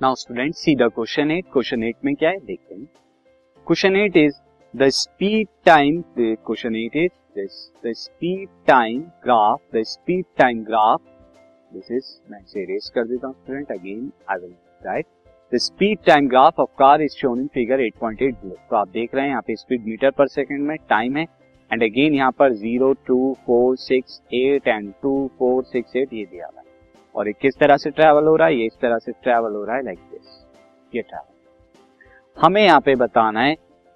Now student see the question eight question eight में क्या है? देखते हैं। Question eight is the speed time question eight is the speed time graph the speed time graph this is मैं इसे erase कर देता हूँ student again I will write the speed time graph of car is shown in figure 8.8 below तो आप देख रहे हैं, यहाँ पे स्पीड मीटर पर सेकंड में टाइम है। एंड अगेन यहाँ पर zero two four six eight and two four six eight ये दिया हुआ है। और ये किस तरह से ट्रेवल हो रहा है? ये इस तरह से ट्रेवल हो रहा है लाइक दिस ये ट्रेवल हमें यहाँ पे बताना है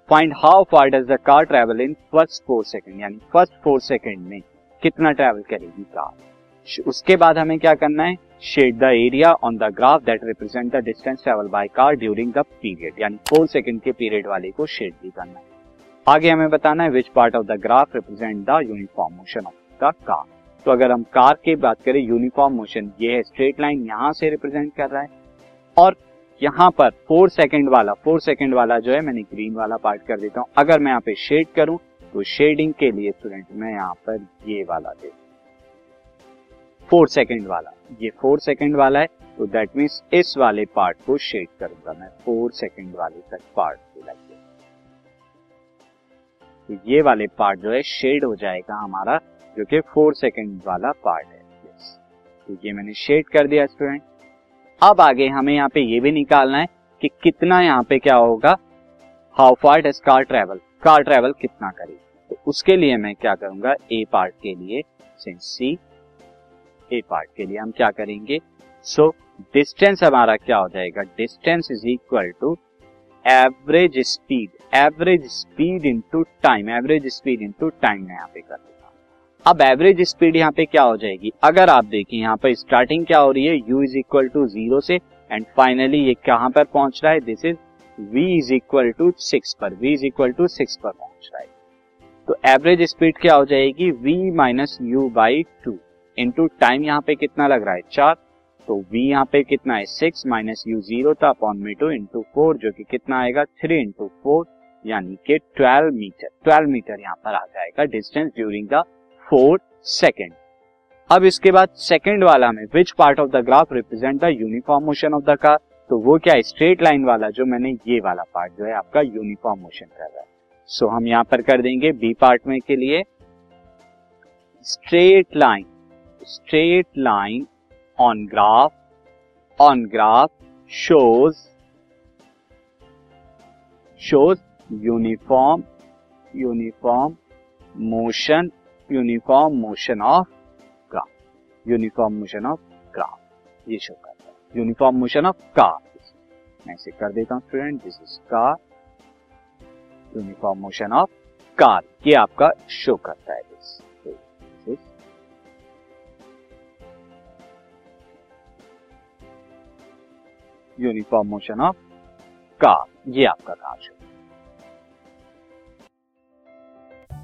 find how far does the car travel in first four second यानी फ़र्स्ट फोर सेकंड में कितना ट्रेवल करेगी कार उसके बाद हमें क्या करना है? Shade the area on the graph that represent the distance travel by car during the period यानी फोर सेकंड के पीरियड वाले को शेड भी करना है. आगे हमें बताना है which part of the graph represent the uniform motion of the car तो अगर हम कार की बात करें यूनिफॉर्म मोशन ये है स्ट्रेट लाइन यहाँ से रिप्रेजेंट कर रहा है। और यहाँ पर फोर सेकेंड वाला फोर सेकेंड वाला जो है, मैंने ग्रीन वाला पार्ट कर देता हूँ। अगर मैं यहाँ पे शेड करूँ तो शेडिंग के लिए स्टूडेंट मैं यहाँ पर ये वाला दे फोर सेकेंड वाला, ये फोर सेकेंड वाला है तो दैट मीन्स इस वाले पार्ट को शेड करूँगा मैं फोर सेकेंड वाले तक पार्ट को तो ये वाले पार्ट जो है शेड हो जाएगा हमारा जो कि फोर सेकेंड वाला पार्ट है। Yes. तो ये मैंने शेड कर दिया स्टूडेंट अब आगे हमें यहाँ पे ये भी निकालना है कि कितना यहाँ पे क्या होगा। How far does car travel car travel कितना करेगी तो उसके लिए मैं क्या करूँगा? ए पार्ट के लिए सी ए पार्ट के लिए हम क्या करेंगे? सो डिस्टेंस हमारा क्या हो जाएगा? Distance is equal to average speed average speed into time average speed into time यहाँ पे कर अब एवरेज स्पीड यहाँ पे क्या हो जाएगी? अगर आप देखिए यहाँ पे स्टार्टिंग क्या हो रही है? U is equal to zero से एंड फाइनली ये कहाँ पर पहुँच रहा है? This is v is equal to six पर। V is equal to six पर पहुँच रहा है। तो एवरेज स्पीड क्या हो जाएगी? V minus u by two into time यहाँ पे कितना लग रहा है? चार। तो v यहाँ पे कितना है? सिक्स माइनस यू ज़ीरो था अपॉन में टू इंटू फोर जो कि कितना आएगा? थ्री इंटू फोर यानी कि ट्वेल्व मीटर ट्वेल्व मीटर यहाँ पर आ जाएगा distance during the four second. अब इसके बाद सेकेंड वाला में which part of the graph represent the uniform motion of the car तो वो क्या है? स्ट्रेट लाइन वाला जो मैंने ये वाला पार्ट जो है आपका यूनिफॉर्म मोशन कर रहा है। सो so, हम यहाँ पर कर देंगे बी पार्ट में के लिए। Straight line straight line on graph on graph shows shows uniform uniform motion uniform motion of graph uniform motion of graph ये शो करता है। यूनिफॉर्म मोशन ऑफ़ कार मैं इसे कर देता हूँ student this is car uniform motion of car ये आपका शो करता है this uniform motion of car ये आपका कार्य